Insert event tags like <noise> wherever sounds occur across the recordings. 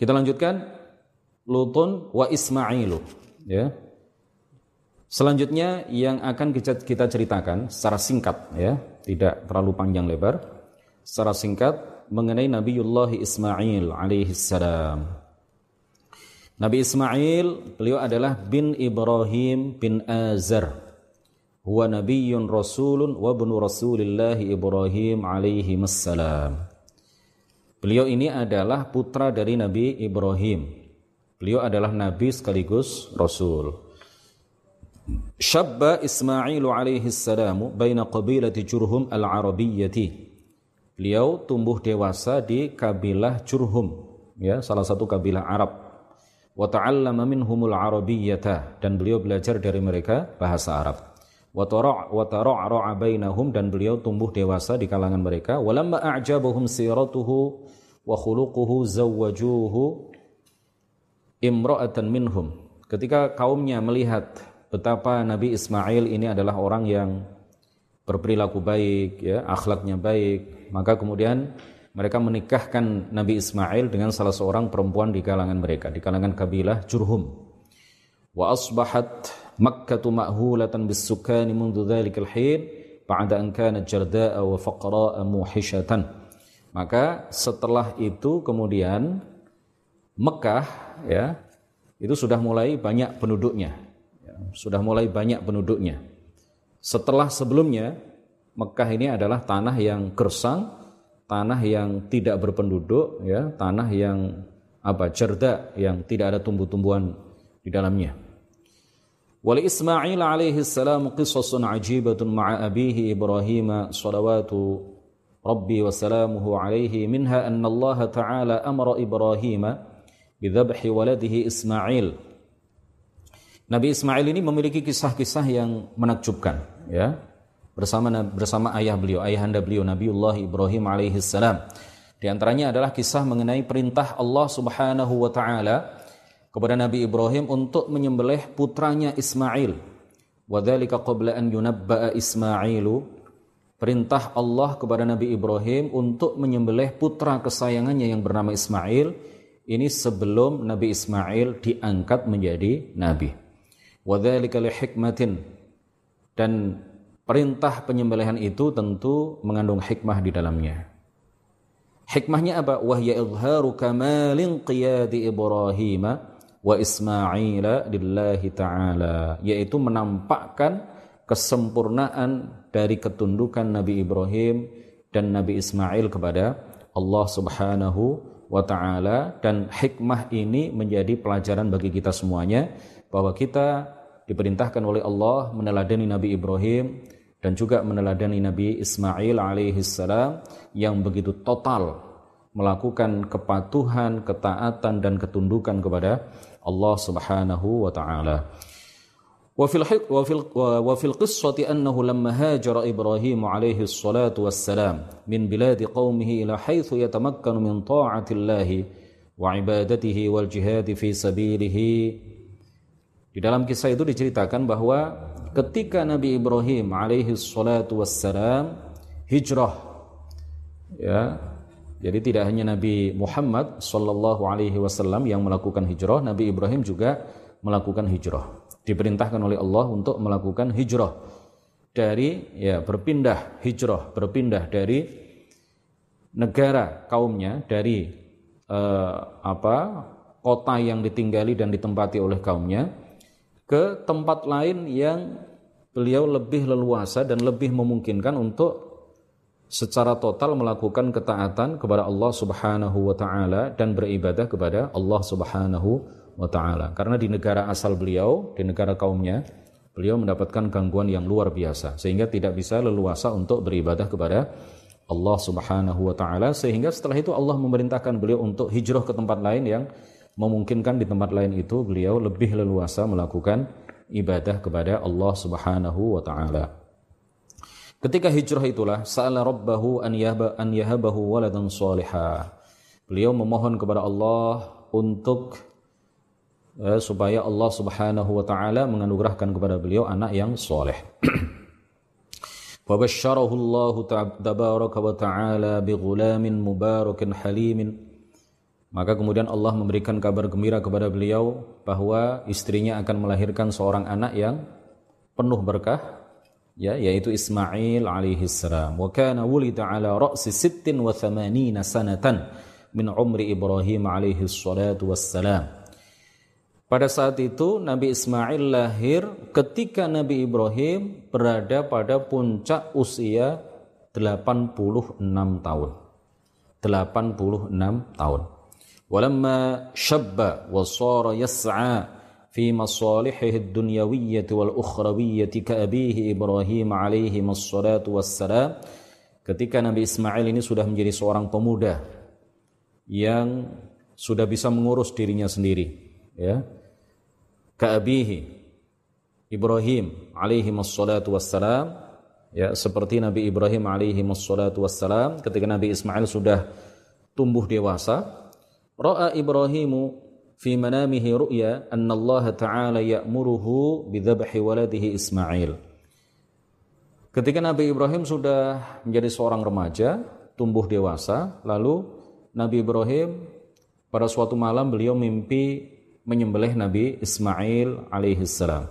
Kita lanjutkan Lutun wa Ismailu ya. Selanjutnya yang akan kita, ceritakan secara singkat ya, tidak terlalu panjang lebar. Secara singkat mengenai Nabiullah Ismail alaihi salam. Nabi Ismail beliau adalah bin Ibrahim bin Azar huwa nabiyyun rasulun wa ibnu Rasulillah Ibrahim alaihi wassalam. Beliau ini adalah putra dari Nabi Ibrahim. Beliau adalah nabi sekaligus rasul. Syabba Ismail alaihi salamu baina qabilati Jurhum al-Arabiyyati. Beliau tumbuh dewasa di kabilah Jurhum, ya, salah satu kabilah Arab. Wa ta'allama minhumul arabiyyata dan beliau belajar dari mereka bahasa Arab bainahum dan beliau tumbuh dewasa di kalangan mereka. Walamma a'jabahum siratuhu wa khuluquhu zawwajuhu imra'atan minhum. Ketika kaumnya melihat betapa Nabi Ismail ini adalah orang yang berperilaku baik ya akhlaknya baik maka kemudian mereka menikahkan Nabi Ismail dengan salah seorang perempuan di kalangan mereka di kalangan kabilah Jurhum. Wa asbahat Makkah ma'hulatan bis-sukani mundu dhalikal hin ba'da an kanat jarda'a wa faqra'a. Maka setelah itu kemudian Mekah ya itu sudah mulai banyak penduduknya. Ya, sudah mulai banyak penduduknya. Setelah sebelumnya Mekah ini adalah tanah yang gersang, tanah yang tidak berpenduduk ya, tanah yang apa? cerda yang tidak ada tumbuh-tumbuhan di dalamnya. ولإسماعيل عليه السلام قصص عجيبة مع أبيه إبراهيم صلوات ربي وسلامه عليه منها أن الله تعالى أمر إبراهيم بذبح ولده إسماعيل Nabi Ismail ini memiliki kisah-kisah yang menakjubkan ya bersama bersama ayah beliau ayahanda beliau Nabiullah Ibrahim alaihi salam di antaranya adalah kisah mengenai perintah Allah Subhanahu wa taala kepada Nabi Ibrahim untuk menyembelih putranya Ismail. Wadzalika qabla an yunabba'a Ismailu perintah Allah kepada Nabi Ibrahim untuk menyembelih putra kesayangannya yang bernama Ismail ini sebelum Nabi Ismail diangkat menjadi nabi. Wadzalika li hikmatin dan perintah penyembelihan itu tentu mengandung hikmah di dalamnya. Hikmahnya apa? Wahya izharu kamalin qiyadi Ibrahim wa Ismail lillahi ta'ala yaitu menampakkan kesempurnaan dari ketundukan Nabi Ibrahim dan Nabi Ismail kepada Allah Subhanahu wa taala. Dan hikmah ini menjadi pelajaran bagi kita semuanya bahwa kita diperintahkan oleh Allah meneladani Nabi Ibrahim dan juga meneladani Nabi Ismail alaihi salam yang begitu total melakukan kepatuhan, ketaatan dan ketundukan kepada Subhanahu wa taala. وفي وفي وفي القصة أنه لما هاجر إبراهيم عليه الصلاة والسلام من بلاد قومه إلى حيث يتمكن من طاعة الله وعبادته والجهاد في سبيله Di dalam kisah itu diceritakan bahwa ketika Nabi Ibrahim alaihi salatu wassalam hijrah ya jadi tidak hanya Nabi Muhammad Sallallahu Alaihi Wasallam yang melakukan hijrah, Nabi Ibrahim juga melakukan hijrah. Diperintahkan oleh Allah untuk melakukan hijrah dari ya berpindah hijrah, berpindah dari negara kaumnya dari eh, apa kota yang ditinggali dan ditempati oleh kaumnya ke tempat lain yang beliau lebih leluasa dan lebih memungkinkan untuk secara total melakukan ketaatan kepada Allah Subhanahu wa taala dan beribadah kepada Allah Subhanahu wa taala. Karena di negara asal beliau, di negara kaumnya, beliau mendapatkan gangguan yang luar biasa sehingga tidak bisa leluasa untuk beribadah kepada Allah Subhanahu wa taala sehingga setelah itu Allah memerintahkan beliau untuk hijrah ke tempat lain yang memungkinkan di tempat lain itu beliau lebih leluasa melakukan ibadah kepada Allah Subhanahu wa taala. Ketika hijrah itulah sa'ala rabbahu an yahba an yahabahu waladan salihah. Beliau memohon kepada Allah untuk eh, supaya Allah Subhanahu wa taala menganugerahkan kepada beliau anak yang soleh. <clears throat> Maka kemudian Allah memberikan kabar gembira kepada beliau bahwa istrinya akan melahirkan seorang anak yang penuh berkah ya yaitu Ismail alaihi salam wa kana wulida ala ra'si sittin wa thamanina sanatan min umri Ibrahim alaihi salatu wassalam pada saat itu Nabi Ismail lahir ketika Nabi Ibrahim berada pada puncak usia 86 tahun. 86 tahun. Walamma syabba wa sara yas'a في مصالحه الدنيوية والأخروية كأبيه إبراهيم عليه الصلاة والسلام ketika Nabi Ismail ini sudah menjadi seorang pemuda yang sudah bisa mengurus dirinya sendiri ya ka'abihi Ibrahim alaihi wassalatu wassalam ya seperti Nabi Ibrahim alaihi wassalatu wassalam ketika Nabi Ismail sudah tumbuh dewasa Ra'a Ibrahimu fi manamihi ru'ya anna Allah Ta'ala ya'muruhu bidhabhi waladihi Ismail. Ketika Nabi Ibrahim sudah menjadi seorang remaja, tumbuh dewasa, lalu Nabi Ibrahim pada suatu malam beliau mimpi menyembelih Nabi Ismail alaihi salam.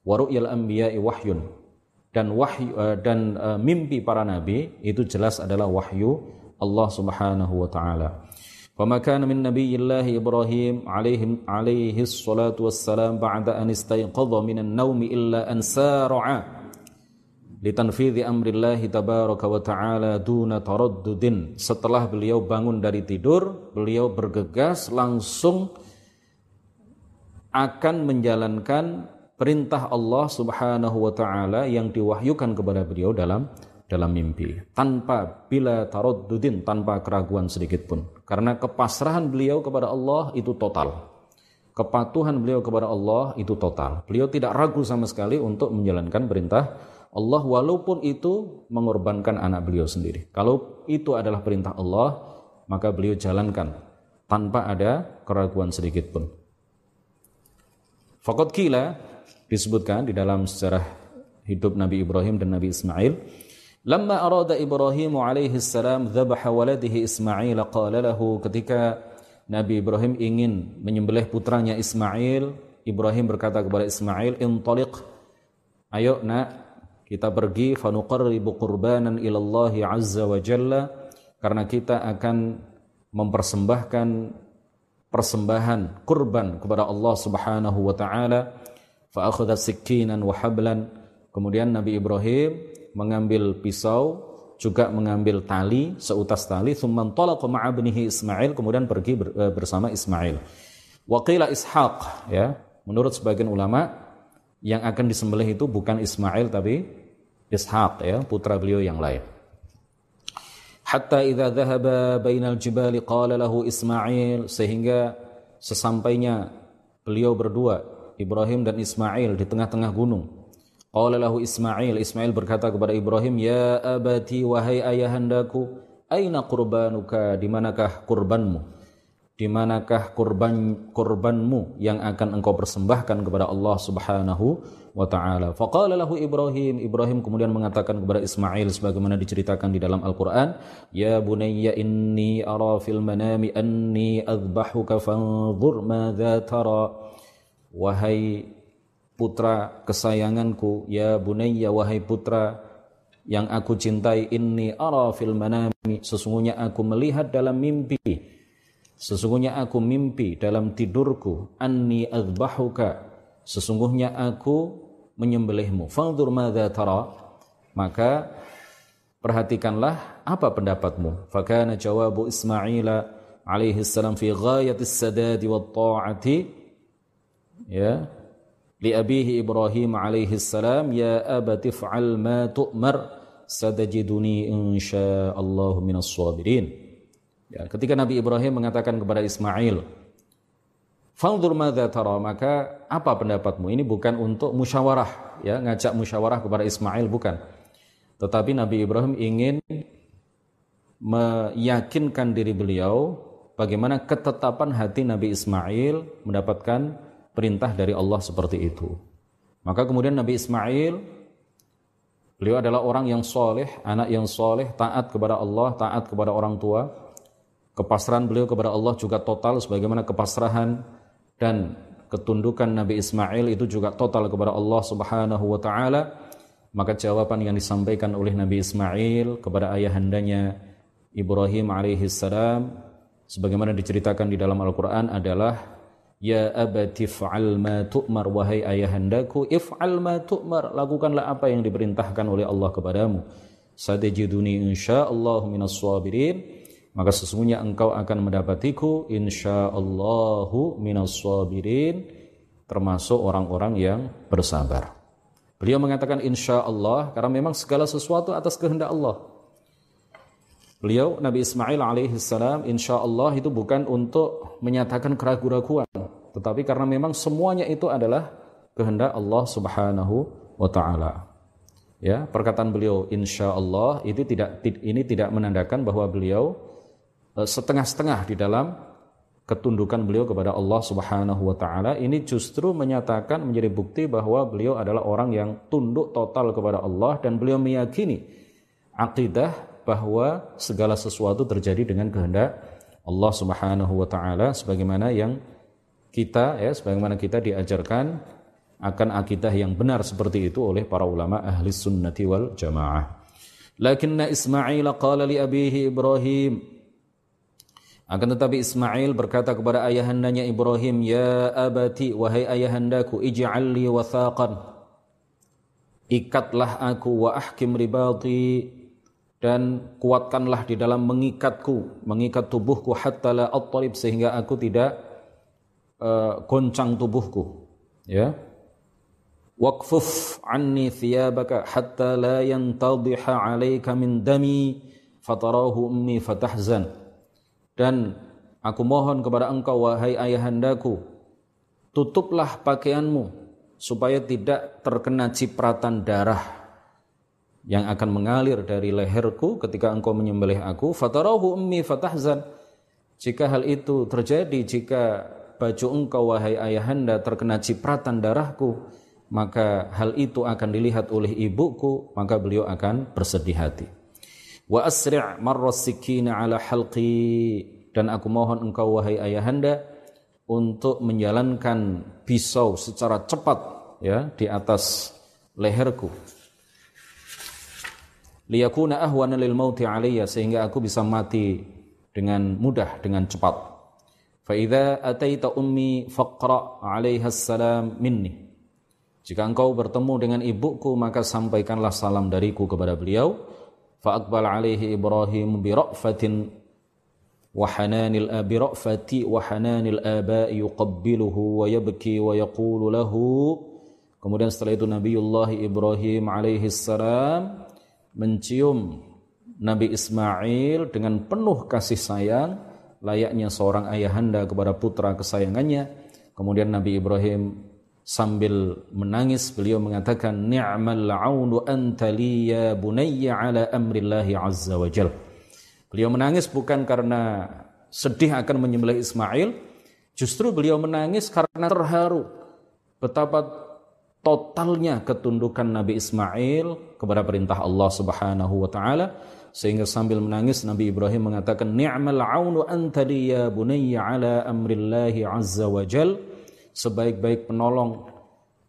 Wa ru'yal anbiya'i wahyun. Dan wahyu eh, dan uh, mimpi para nabi itu jelas adalah wahyu Allah Subhanahu wa taala. وما كان من نبي الله إبراهيم عليه, عليه الصلاة والسلام بعد أن استيقظ من النوم إلا أن سارع litanfidhi amrillahi tabaraka wa ta'ala duna taraddudin setelah beliau bangun dari tidur beliau bergegas langsung akan menjalankan perintah Allah Subhanahu wa taala yang diwahyukan kepada beliau dalam dalam mimpi. Tanpa bila taraddudin tanpa keraguan sedikit pun. Karena kepasrahan beliau kepada Allah itu total. Kepatuhan beliau kepada Allah itu total. Beliau tidak ragu sama sekali untuk menjalankan perintah Allah walaupun itu mengorbankan anak beliau sendiri. Kalau itu adalah perintah Allah maka beliau jalankan tanpa ada keraguan sedikit pun. Fakat kila disebutkan di dalam sejarah hidup Nabi Ibrahim dan Nabi Ismail Lama arada Ibrahim alaihi salam dzabaha waladihi Ismail qala lahu ketika Nabi Ibrahim ingin menyembelih putranya Ismail, Ibrahim berkata kepada Ismail, "Intaliq. Ayo nak, kita pergi fanuqarribu qurbanan ila Allah azza wa jalla karena kita akan mempersembahkan persembahan kurban kepada Allah Subhanahu wa taala. Fa akhadha sikkinan wa hablan. Kemudian Nabi Ibrahim mengambil pisau, juga mengambil tali, seutas tali, thumman talaqa ma'abnihi Ismail, kemudian pergi eh, bersama Ismail. Waqila Ishaq, ya. Menurut sebagian ulama, yang akan disembelih itu bukan Ismail tapi Ishaq, ya, putra beliau yang lain. Hatta idza dhahaba bainal jibali qala lahu Ismail sehingga sesampainya beliau berdua Ibrahim dan Ismail di tengah-tengah gunung Qala lahu Ismail, Ismail berkata kepada Ibrahim, "Ya abati wahai ayahandaku, aina qurbanuka? Di manakah kurbanmu? Di manakah kurban kurbanmu yang akan engkau persembahkan kepada Allah Subhanahu wa taala?" Faqala lahu Ibrahim, Ibrahim kemudian mengatakan kepada Ismail sebagaimana diceritakan di dalam Al-Qur'an, "Ya bunayya inni ara fil manami anni adbahuka fanzur madza tara." Wahai putra kesayanganku. Ya bunayya wahai putra yang aku cintai inni ara fil manami. Sesungguhnya aku melihat dalam mimpi. Sesungguhnya aku mimpi dalam tidurku. Anni azbahuka sesungguhnya aku menyembelihmu. Fanzur madza tara. Maka perhatikanlah apa pendapatmu. Fakana jawabu Ismail alaihi salam fi ghayati sadadi wa ta'ati. Ya li abihi Ibrahim alaihi salam ya abati fa'al ma tu'mar sadajiduni insyaallah minas sabirin. Ya, ketika Nabi Ibrahim mengatakan kepada Ismail Fanzur madza tara maka apa pendapatmu? Ini bukan untuk musyawarah ya ngajak musyawarah kepada Ismail bukan. Tetapi Nabi Ibrahim ingin meyakinkan diri beliau bagaimana ketetapan hati Nabi Ismail mendapatkan perintah dari Allah seperti itu. Maka kemudian Nabi Ismail beliau adalah orang yang soleh, anak yang soleh, taat kepada Allah, taat kepada orang tua. Kepasrahan beliau kepada Allah juga total sebagaimana kepasrahan dan ketundukan Nabi Ismail itu juga total kepada Allah Subhanahu wa taala. Maka jawaban yang disampaikan oleh Nabi Ismail kepada ayahandanya Ibrahim alaihissalam sebagaimana diceritakan di dalam Al-Qur'an adalah Ya abati fa'al ma tu'mar wahai ayahandaku if'al ma tu'mar lakukanlah apa yang diperintahkan oleh Allah kepadamu. Satajiduni insyaallah minas sabirin. Maka sesungguhnya engkau akan mendapatiku insyaallahu minas sabirin termasuk orang-orang yang bersabar. Beliau mengatakan insyaallah karena memang segala sesuatu atas kehendak Allah Beliau Nabi Ismail alaihissalam insya Allah itu bukan untuk menyatakan keraguan-raguan, tetapi karena memang semuanya itu adalah kehendak Allah Subhanahu wa taala. Ya, perkataan beliau insya Allah itu tidak ini tidak menandakan bahwa beliau eh, setengah-setengah di dalam ketundukan beliau kepada Allah Subhanahu wa taala ini justru menyatakan menjadi bukti bahwa beliau adalah orang yang tunduk total kepada Allah dan beliau meyakini akidah bahwa segala sesuatu terjadi dengan kehendak Allah Subhanahu wa taala sebagaimana yang kita ya sebagaimana kita diajarkan akan akidah yang benar seperti itu oleh para ulama ahli sunnati wal jamaah. Lakinna Ismail qala li abihi Ibrahim akan tetapi Ismail berkata kepada ayahandanya Ibrahim, Ya abati, wahai ayahandaku, ij'al wathaqan. Ikatlah aku wa ahkim ribati dan kuatkanlah di dalam mengikatku, mengikat tubuhku hatta la attarib sehingga aku tidak uh, goncang tubuhku. Ya. Waqfuf anni thiyabaka hatta la yantadhiha 'alaika min dami fatarahu ummi fatahzan. Dan aku mohon kepada engkau wahai ayahandaku, tutuplah pakaianmu supaya tidak terkena cipratan darah yang akan mengalir dari leherku ketika engkau menyembelih aku fatarahu ummi fatahzan. Jika hal itu terjadi jika baju engkau wahai ayahanda terkena cipratan darahku maka hal itu akan dilihat oleh ibuku maka beliau akan bersedih hati. Wa asri' marras sikina ala halqi. Dan aku mohon engkau wahai ayahanda untuk menjalankan pisau secara cepat ya di atas leherku liyakuna ahwana lil mauti alayya sehingga aku bisa mati dengan mudah dengan cepat. Fa idza ataita ummi faqra 'alaiha salam minni. Jika engkau bertemu dengan ibuku maka sampaikanlah salam dariku kepada beliau. Fa aqbal alaihi ibrahim bi ra'fatin wa hananil abi ra'fati wa hananil aba'i yuqabbiluhu wa yabki wa yaqulu lahu. Kemudian setelah itu Nabiullah Ibrahim alaihi salam mencium Nabi Ismail dengan penuh kasih sayang layaknya seorang ayahanda kepada putra kesayangannya. Kemudian Nabi Ibrahim sambil menangis beliau mengatakan ni'mal aunu anta li ya bunayya ala amrillahi azza wa jal. Beliau menangis bukan karena sedih akan menyembelih Ismail justru beliau menangis karena terharu betapa totalnya ketundukan Nabi Ismail kepada perintah Allah Subhanahu wa taala sehingga sambil menangis Nabi Ibrahim mengatakan ni'mal aunu anta li ya bunayya ala amrillahi azza wa jal. Sebaik-baik penolong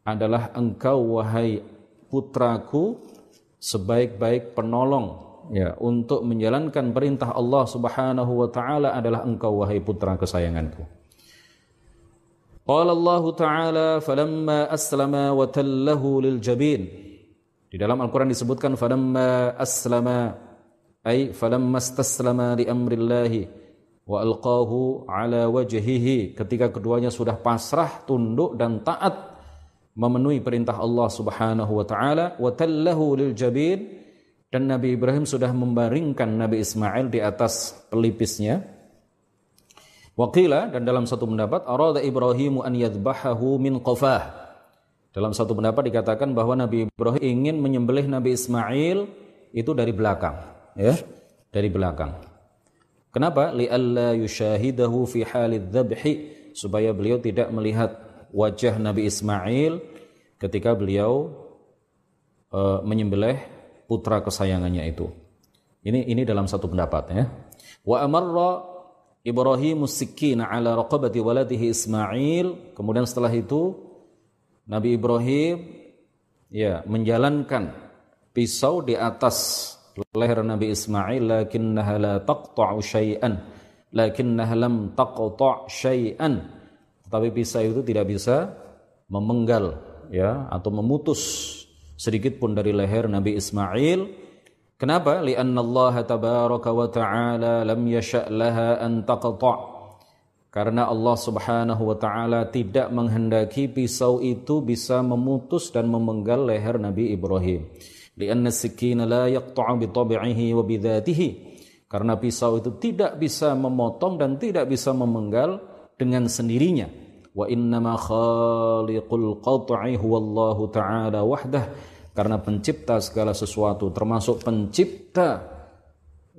adalah engkau wahai putraku. Sebaik-baik penolong ya untuk menjalankan perintah Allah Subhanahu wa taala adalah engkau wahai putra kesayanganku Qala Allah Ta'ala falamma aslama wa tallahu lil jabin. Di dalam Al-Qur'an disebutkan falamma aslama ay falamma istaslama li amrillahi wa alqahu ala wajhihi. Ketika keduanya sudah pasrah tunduk dan taat memenuhi perintah Allah Subhanahu wa taala wa tallahu lil jabin dan Nabi Ibrahim sudah membaringkan Nabi Ismail di atas pelipisnya Waqila dan dalam satu pendapat arada Ibrahimu an yadhbahahu min qafah. Dalam satu pendapat dikatakan bahwa Nabi Ibrahim ingin menyembelih Nabi Ismail itu dari belakang, ya, dari belakang. Kenapa? Li'alla yushahidahu fi halid supaya beliau tidak melihat wajah Nabi Ismail ketika beliau uh, menyembelih putra kesayangannya itu. Ini ini dalam satu pendapat ya. Wa amarra Ibrahim musikina ala raqabati waladihi Ismail. Kemudian setelah itu Nabi Ibrahim ya menjalankan pisau di atas leher Nabi Ismail. Lakinnaha la taqta'u syai'an. Lakinnaha lam taqta' syai'an. Tetapi pisau itu tidak bisa memenggal ya atau memutus sedikit pun dari leher Nabi Ismail Kenapa? Lianna Allah tabaraka wa ta'ala lam yasha' laha an taqta' Karena Allah Subhanahu wa taala tidak menghendaki pisau itu bisa memutus dan memenggal leher Nabi Ibrahim. Lianna sikina la yaqta'u bi tabi'ihi wa bi dhatihi. Karena pisau itu tidak bisa memotong dan tidak bisa memenggal dengan sendirinya. Wa innama khaliqul qat'i huwallahu ta'ala wahdah karena pencipta segala sesuatu termasuk pencipta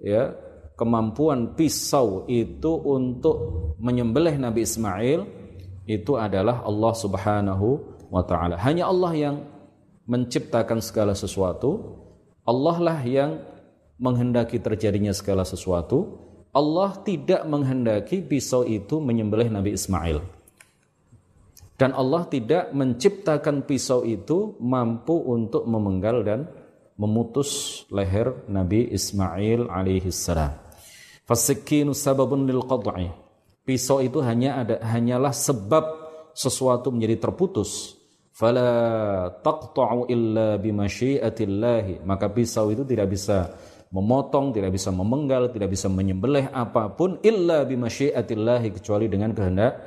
ya kemampuan pisau itu untuk menyembelih Nabi Ismail itu adalah Allah Subhanahu wa taala. Hanya Allah yang menciptakan segala sesuatu. Allah lah yang menghendaki terjadinya segala sesuatu. Allah tidak menghendaki pisau itu menyembelih Nabi Ismail. Dan Allah tidak menciptakan pisau itu mampu untuk memenggal dan memutus leher Nabi Ismail alaihi salam. Fasikinu sababun lil qad'i. Pisau itu hanya ada hanyalah sebab sesuatu menjadi terputus. Fala taqta'u illa bimasyiatillahi. Maka pisau itu tidak bisa memotong, tidak bisa memenggal, tidak bisa menyembelih apa pun illa bimasyiatillahi kecuali dengan kehendak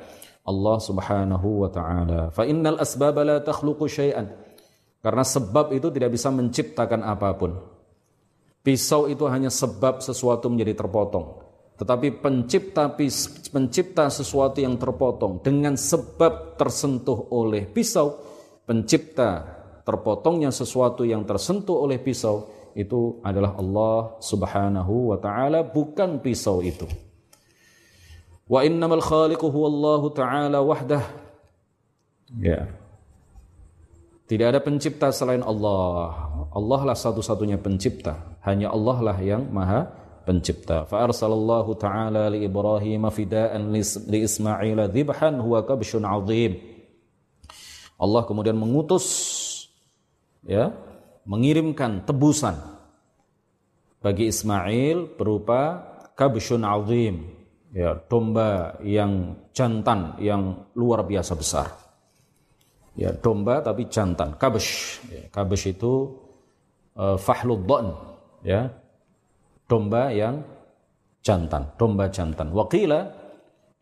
Allah Subhanahu wa taala. Fa innal asbab la takhluqu syai'an. Karena sebab itu tidak bisa menciptakan apa pun. Pisau itu hanya sebab sesuatu menjadi terpotong. Tetapi pencipta pencipta sesuatu yang terpotong dengan sebab tersentuh oleh pisau, pencipta terpotongnya sesuatu yang tersentuh oleh pisau itu adalah Allah Subhanahu wa taala bukan pisau itu. Wa innamal khaliqu huwallahu ta'ala wahdah. Ya. Tidak ada pencipta selain Allah. Allah lah satu-satunya pencipta. Hanya Allah lah yang maha pencipta. Fa arsalallahu ta'ala li Ibrahim fida'an li Ismail dhibhan huwa kabshun azim. Allah kemudian mengutus ya, mengirimkan tebusan bagi Ismail berupa kabshun azim, ya domba yang jantan yang luar biasa besar. Ya domba tapi jantan, kabesh. Ya, kabesh itu uh, fahlud ya. Domba yang jantan, domba jantan. Waqila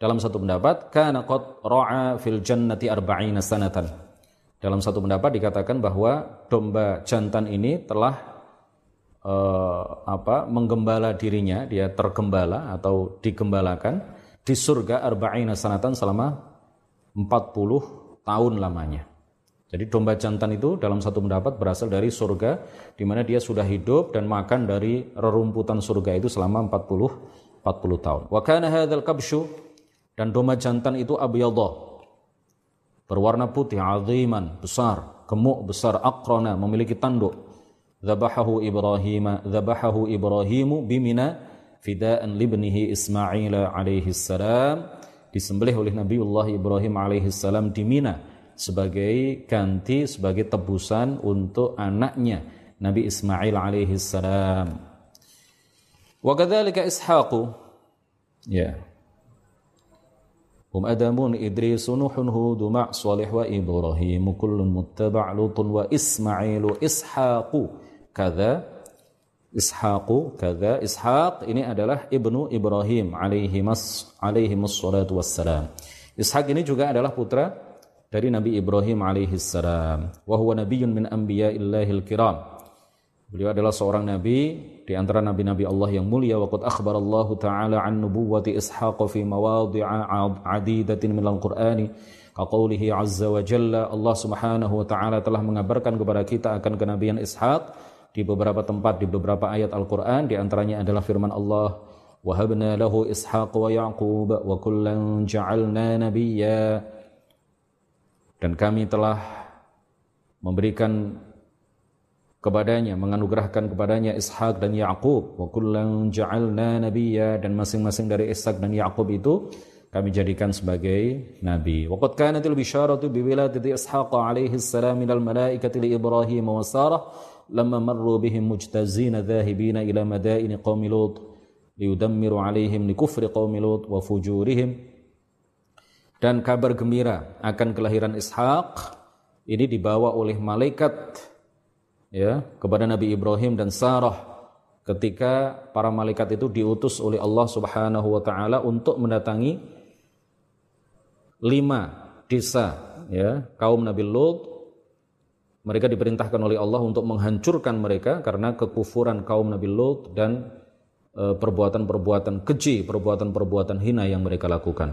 dalam satu pendapat kana qad ra'a fil jannati arba'ina sanatan. Dalam satu pendapat dikatakan bahwa domba jantan ini telah uh, apa menggembala dirinya, dia tergembala atau digembalakan di surga arba'ina sanatan selama 40 tahun lamanya. Jadi domba jantan itu dalam satu pendapat berasal dari surga di mana dia sudah hidup dan makan dari rerumputan surga itu selama 40 40 tahun. Wa kana hadzal kabsyu dan domba jantan itu abyadha berwarna putih aziman besar gemuk besar akrona memiliki tanduk dhabahahu Ibrahim dhabahahu Ibrahim bimina fidaan libnihi Ismail alaihi salam disembelih oleh Nabiullah Ibrahim alaihi salam di Mina sebagai ganti sebagai tebusan untuk anaknya Nabi Ismail alaihi salam. Wa kadzalika Ishaq ya. Hum Adamun Idris Nuhun Hud Salih wa Ibrahim kullun muttaba' Lutun wa Ismailu Ishaqu kada Ishaqu kada Ishaq ini adalah ibnu Ibrahim alaihi mas alaihi wassalatu wassalam. Ishaq ini juga adalah putra dari Nabi Ibrahim alaihi salam. Wa huwa nabiyyun min anbiya'illahil kiram. Beliau adalah seorang nabi di antara nabi-nabi Allah yang mulia wa qad akhbar Allah taala an nubuwwati Ishaq fi mawadhi'a 'adidatin min al-Qur'ani kaqaulihi azza wa jalla Allah Subhanahu wa taala telah mengabarkan kepada kita akan kenabian Ishaq di beberapa tempat di beberapa ayat Al-Qur'an di antaranya adalah firman Allah wahabna lahu ishaq wa yaqub wa kullan ja'alna nabiyya dan kami telah memberikan kepadanya, menganugerahkan kepadanya Ishak dan Yakub. Wa kullan ja'alna nabiyya dan masing-masing dari Ishak dan Yakub itu kami jadikan sebagai nabi. Wa qad kanatil bisharatu bi wiladati Ishaq alaihi salam minal malaikati li Ibrahim wa Sarah bihim mujtazina dhahibina ila madaini qaumi Lut liyudammiru alaihim li kufri qaumi Lut wa fujurihim dan kabar gembira akan kelahiran Ishak ini dibawa oleh malaikat ya kepada Nabi Ibrahim dan Sarah ketika para malaikat itu diutus oleh Allah Subhanahu wa taala untuk mendatangi lima desa ya kaum Nabi Lut mereka diperintahkan oleh Allah untuk menghancurkan mereka karena kekufuran kaum Nabi Lut dan e, perbuatan-perbuatan keji, perbuatan-perbuatan hina yang mereka lakukan.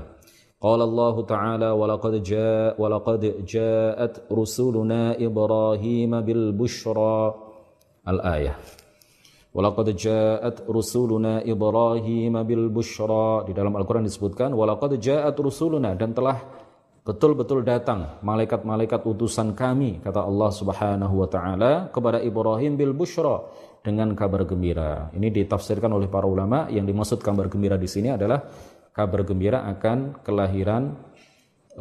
Qala Allah Ta'ala wa laqad jaa wa laqad rusuluna Ibrahim bil bushra al-ayah. Walaqad ja'at rusuluna Ibrahim bil bushra. Di dalam Al-Qur'an disebutkan walaqad ja'at rusuluna dan telah betul-betul datang malaikat-malaikat utusan kami kata Allah Subhanahu wa taala kepada Ibrahim bil busyra dengan kabar gembira. Ini ditafsirkan oleh para ulama yang dimaksud kabar gembira di sini adalah kabar gembira akan kelahiran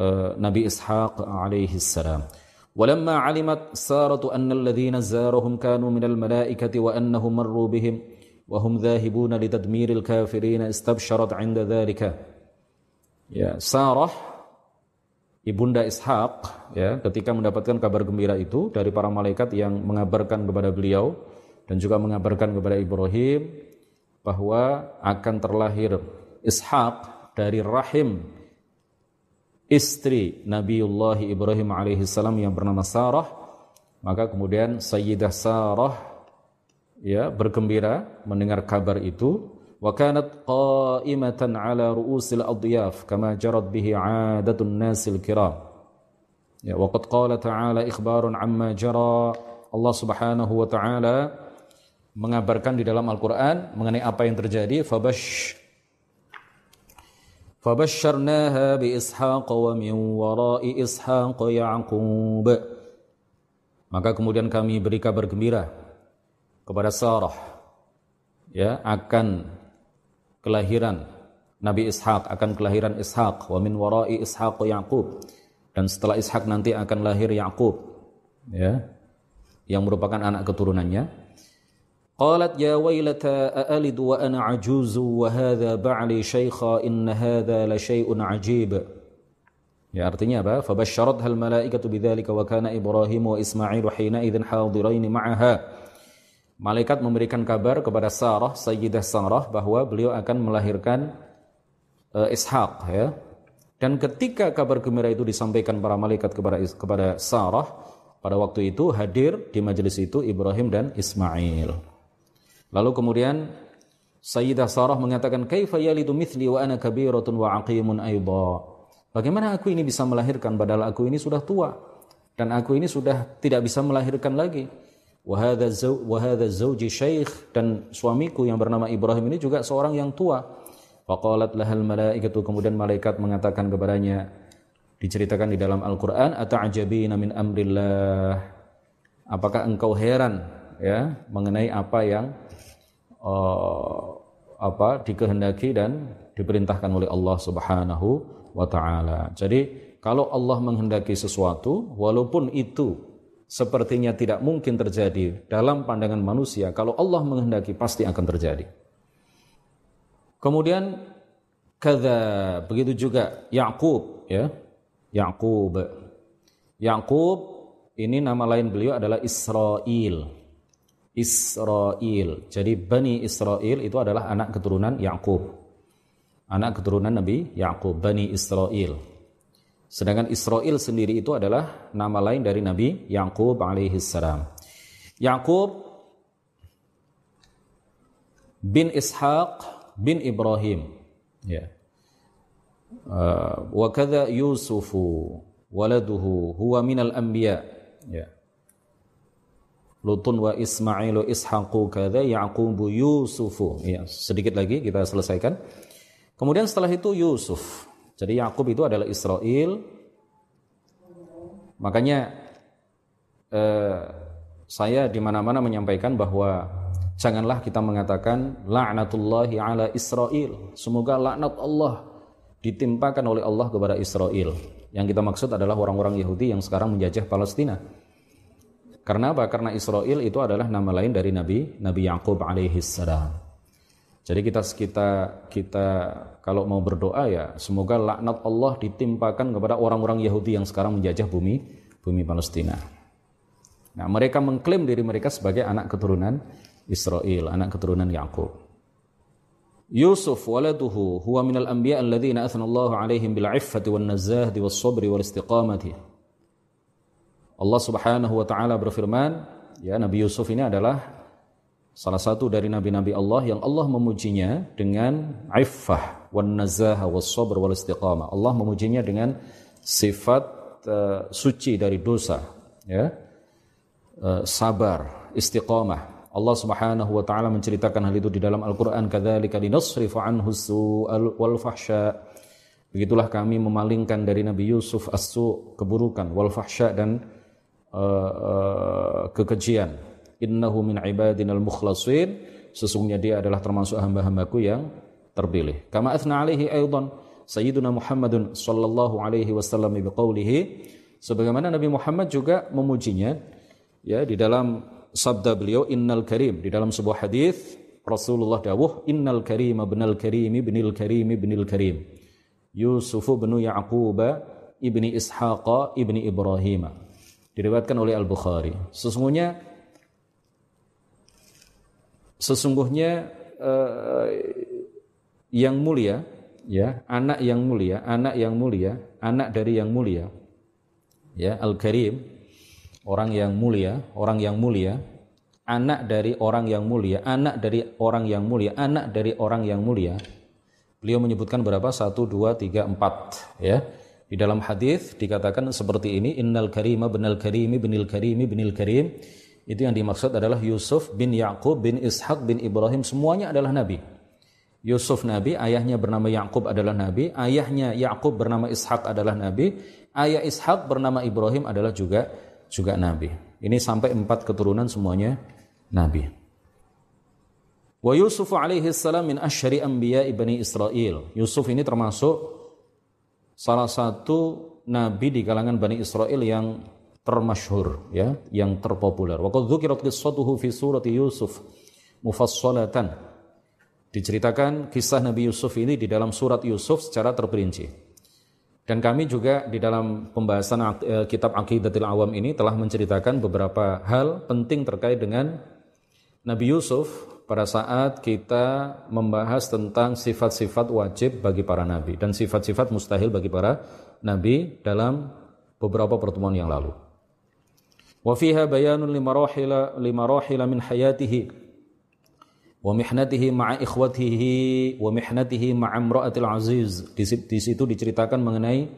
uh, Nabi Ishaq alaihi salam. Walamma alimat saratu anna alladhina zarahum kanu minal malaikati wa annahum marru bihim wa hum dhahibuna litadmiril kafirin istabsharat 'inda dhalika. Ya, Sarah ibunda Ishaq ya ketika mendapatkan kabar gembira itu dari para malaikat yang mengabarkan kepada beliau dan juga mengabarkan kepada Ibrahim bahwa akan terlahir Ishaq dari rahim istri Nabiullah Ibrahim alaihissalam yang bernama Sarah. Maka kemudian Sayyidah Sarah ya bergembira mendengar kabar itu wa kanat qa'imatan ala ru'usil adyaf kama jarat bihi 'adatun nasil kiram ya wa qad qala ta'ala ikhbarun amma jara Allah Subhanahu wa taala mengabarkan di dalam Al-Qur'an mengenai apa yang terjadi fabash فبشرناها بإسحاق ومن وراء إسحاق يعقوب maka kemudian kami beri kabar gembira kepada Sarah ya akan kelahiran Nabi Ishak akan kelahiran Ishak wa min warai Ishak Yakub dan setelah Ishak nanti akan lahir Yakub ya yang merupakan anak keturunannya. Qalat ya wailata aalidu wa ana ajuzu wa hadha ba'li syaikha in hadha la syai'un ajib. Ya artinya apa? Fabasyaratha al-malaikatu bidzalika wa kana Ibrahim wa Ismail hina idzin hadirain ma'aha. Malaikat memberikan kabar kepada Sarah, Sayyidah Sarah bahwa beliau akan melahirkan uh, Ishaq ya. Dan ketika kabar gembira itu disampaikan para malaikat kepada kepada Sarah, pada waktu itu hadir di majelis itu Ibrahim dan Ismail. Lalu kemudian Sayyidah Sarah mengatakan, "Kaifa yalidu mithli wa ana kabiratun wa aqimun aidha?" Bagaimana aku ini bisa melahirkan padahal aku ini sudah tua dan aku ini sudah tidak bisa melahirkan lagi. Wa hadza zawji syekh dan suamiku yang bernama Ibrahim ini juga seorang yang tua. Faqalat lahal malaikatu kemudian malaikat mengatakan kepadanya diceritakan di dalam Al-Qur'an ata'jabina min amrillah. Apakah engkau heran ya mengenai apa yang uh, apa dikehendaki dan diperintahkan oleh Allah Subhanahu wa taala. Jadi kalau Allah menghendaki sesuatu walaupun itu sepertinya tidak mungkin terjadi dalam pandangan manusia, kalau Allah menghendaki pasti akan terjadi. Kemudian kada begitu juga Yakub ya. Yakub. Yakub ini nama lain beliau adalah Israel. Israel. Jadi Bani Israel itu adalah anak keturunan Yakub. Anak keturunan Nabi Yakub, Bani Israel. Sedangkan Israel sendiri itu adalah nama lain dari Nabi Yakub alaihi salam. Yakub bin Ishaq bin Ibrahim. Ya. Uh, wa kadza Yusufu waladuhu huwa minal anbiya. Ya. Lutun wa Ismailu Ishaqu kada Yaqubu Yusufu. Ya, sedikit lagi kita selesaikan. Kemudian setelah itu Yusuf. Jadi Yakub itu adalah Israel. Makanya eh, saya di mana-mana menyampaikan bahwa janganlah kita mengatakan laknatullahi ala Israel. Semoga laknat Allah ditimpakan oleh Allah kepada Israel. Yang kita maksud adalah orang-orang Yahudi yang sekarang menjajah Palestina. Karena apa? Karena Israel itu adalah nama lain dari Nabi Nabi Yakub alaihi salam. Jadi kita kita kita kalau mau berdoa ya semoga laknat Allah ditimpakan kepada orang-orang Yahudi yang sekarang menjajah bumi bumi Palestina. Nah, mereka mengklaim diri mereka sebagai anak keturunan Israel, anak keturunan Yakub. Yusuf waladuhu huwa minal anbiya alladhina athna Allah alaihim bil iffati wan nazahdi was sabri wal istiqamati. Allah Subhanahu wa taala berfirman, ya Nabi Yusuf ini adalah salah satu dari nabi-nabi Allah yang Allah memujinya dengan iffah wan nazaha was sabr wal istiqamah. Allah memujinya dengan sifat uh, suci dari dosa, ya. Uh, sabar, istiqamah. Allah Subhanahu wa taala menceritakan hal itu di dalam Al-Qur'an kadzalika linasrifa anhu su'al wal fahsya. Begitulah kami memalingkan dari Nabi Yusuf as-su keburukan wal fahsya dan uh, uh, kekejian. Innahu min ibadinal mukhlasin. Sesungguhnya dia adalah termasuk hamba-hambaku yang terpilih. Kama athna alaihi aidan Sayyiduna Muhammadun sallallahu alaihi wasallam biqaulihi sebagaimana Nabi Muhammad juga memujinya ya di dalam sabda beliau innal karim. Di dalam sebuah hadis Rasulullah dawuh innal karim ibnal karim ibnil karim ibnil karim. Yusuf bin Yaqub ibni Ishaq ibni Ibrahim diriwayatkan oleh Al Bukhari sesungguhnya sesungguhnya uh, yang mulia ya anak yang mulia anak yang mulia anak dari yang mulia ya Al Karim orang yang mulia, orang yang mulia, anak dari orang yang mulia, anak dari orang yang mulia, anak dari orang yang mulia. Beliau menyebutkan berapa? Satu, dua, tiga, empat. Ya. Di dalam hadis dikatakan seperti ini, Innal karima binal karimi binil karimi binil karim. Itu yang dimaksud adalah Yusuf bin Yakub bin Ishak bin Ibrahim. Semuanya adalah Nabi. Yusuf Nabi, ayahnya bernama Yakub adalah Nabi, ayahnya Yakub bernama Ishak adalah Nabi, ayah Ishak bernama Ibrahim adalah juga juga nabi. Ini sampai empat keturunan semuanya nabi. Wa Yusuf alaihi salam min asyari anbiya ibni Israel. Yusuf ini termasuk salah satu nabi di kalangan Bani Israel yang termasyhur ya, yang terpopuler. Wa qad dzukirat qissatuhu fi surati Yusuf mufassalatan. Diceritakan kisah Nabi Yusuf ini di dalam surat Yusuf secara terperinci. Dan kami juga di dalam pembahasan eh, kitab Aqidatul Awam ini telah menceritakan beberapa hal penting terkait dengan Nabi Yusuf pada saat kita membahas tentang sifat-sifat wajib bagi para nabi dan sifat-sifat mustahil bagi para nabi dalam beberapa pertemuan yang lalu. Limarahila min hayatihi wa mihnatihi ma'a ikhwatihi wa mihnatihi ma'a imra'atil aziz. Di, di situ diceritakan mengenai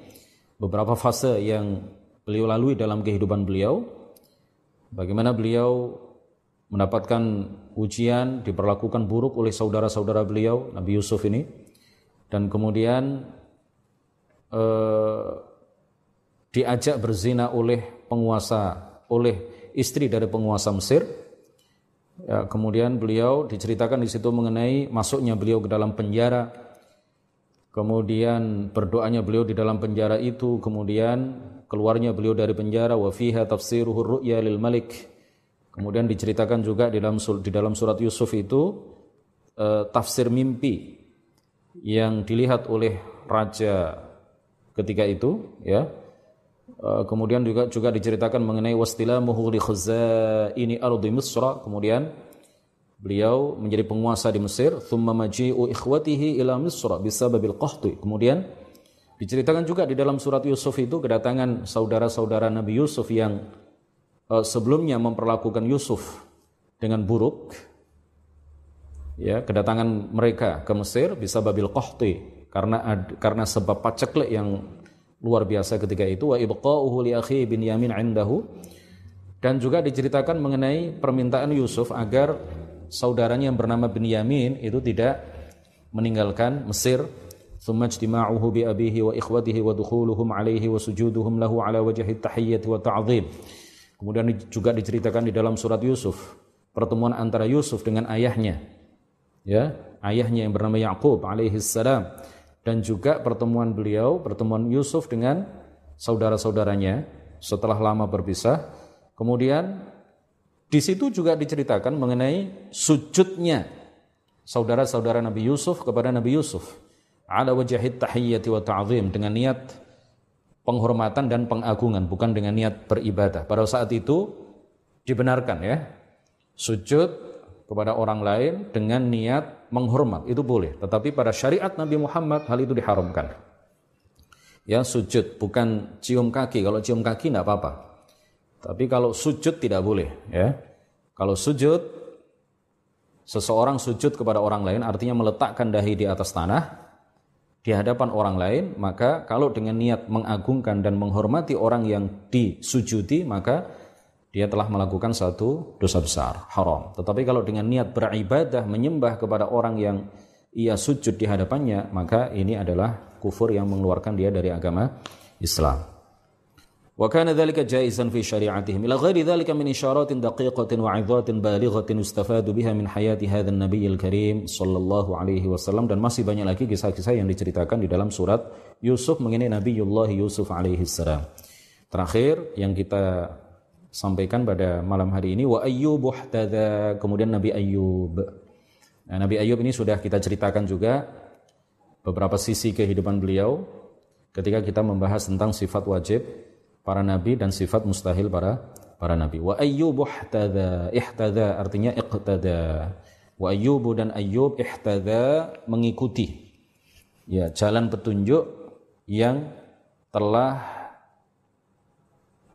beberapa fase yang beliau lalui dalam kehidupan beliau. Bagaimana beliau mendapatkan ujian diperlakukan buruk oleh saudara-saudara beliau Nabi Yusuf ini. Dan kemudian eh, diajak berzina oleh penguasa oleh istri dari penguasa Mesir Ya, kemudian beliau diceritakan di situ mengenai masuknya beliau ke dalam penjara. Kemudian berdoanya beliau di dalam penjara itu, kemudian keluarnya beliau dari penjara wa fiha tafsiruhu ru'ya lil malik. Kemudian diceritakan juga di dalam di dalam surat Yusuf itu uh, tafsir mimpi yang dilihat oleh raja ketika itu ya kemudian juga juga diceritakan mengenai wastilamuhu li khazaini ardi Misra. Kemudian beliau menjadi penguasa di Mesir. Thumma maji'u ikhwatihi ila Misra bisababil qahti. Kemudian diceritakan juga di dalam surat Yusuf itu kedatangan saudara-saudara Nabi Yusuf yang uh, sebelumnya memperlakukan Yusuf dengan buruk. Ya kedatangan mereka ke Mesir bisa babil qahti. Karena karena sebab paceklik yang luar biasa ketika itu wa ibqa'uhu li akhi bin Yamin indahu. Dan juga diceritakan mengenai permintaan Yusuf agar saudaranya yang bernama bin Yamin itu tidak meninggalkan Mesir. Alaihi wa sujuduhum lahu ala wa Kemudian juga diceritakan di dalam surat Yusuf, pertemuan antara Yusuf dengan ayahnya. Ya, ayahnya yang bernama Yakub alaihi salam dan juga pertemuan beliau, pertemuan Yusuf dengan saudara-saudaranya setelah lama berpisah. Kemudian di situ juga diceritakan mengenai sujudnya saudara-saudara Nabi Yusuf kepada Nabi Yusuf ala wajahit tahiyyati wa ta'zim dengan niat penghormatan dan pengagungan, bukan dengan niat beribadah. Pada saat itu dibenarkan ya, sujud kepada orang lain dengan niat menghormat itu boleh. Tetapi pada syariat Nabi Muhammad hal itu diharamkan. Ya sujud bukan cium kaki. Kalau cium kaki tidak apa-apa. Tapi kalau sujud tidak boleh. Ya, kalau sujud seseorang sujud kepada orang lain artinya meletakkan dahi di atas tanah di hadapan orang lain, maka kalau dengan niat mengagungkan dan menghormati orang yang disujudi, maka dia telah melakukan satu dosa besar, haram. Tetapi kalau dengan niat beribadah menyembah kepada orang yang ia sujud di hadapannya, maka ini adalah kufur yang mengeluarkan dia dari agama Islam. Wa kana dzalika jaizan fi syari'atihim ila ghairi dzalika min isyaratin daqiqatin wa 'idhatin balighatin ustafadu biha min hayati hadzal nabiyil karim sallallahu alaihi wasallam dan masih banyak lagi kisah-kisah yang diceritakan di dalam surat Yusuf mengenai Nabiullah Yusuf alaihi salam. Terakhir yang kita sampaikan pada malam hari ini wa ayyub kemudian Nabi Ayyub. Nah, Nabi Ayyub ini sudah kita ceritakan juga beberapa sisi kehidupan beliau ketika kita membahas tentang sifat wajib para nabi dan sifat mustahil para para nabi. Wa ayyubu ihtada, ihtada artinya iqtada. Wa ayyubu dan ayyub ihtada mengikuti ya jalan petunjuk yang telah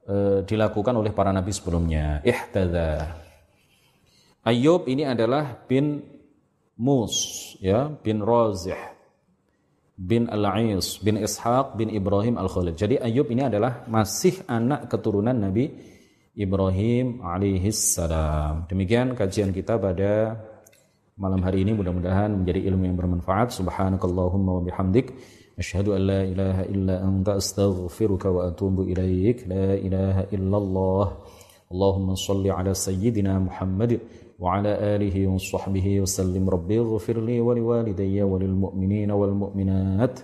e, dilakukan oleh para nabi sebelumnya. Ihtada. Ayyub ini adalah bin Mus ya, bin Razih bin Al-Ais bin Ishaq bin Ibrahim Al-Khalid. Jadi Ayub ini adalah masih anak keturunan Nabi Ibrahim alaihi salam. Demikian kajian kita pada malam hari ini mudah-mudahan menjadi ilmu yang bermanfaat. Subhanakallahumma wa bihamdik أشهد أن لا إله إلا أنت أستغفرك وأتوب إليك. لا إله إلا الله. اللهم صل على سيدنا محمد وعلى آله وصحبه وسلم. ربي اغفر لي ولوالدي وللمؤمنين والمؤمنات.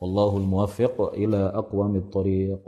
والله الموفق إلى أقوم الطريق.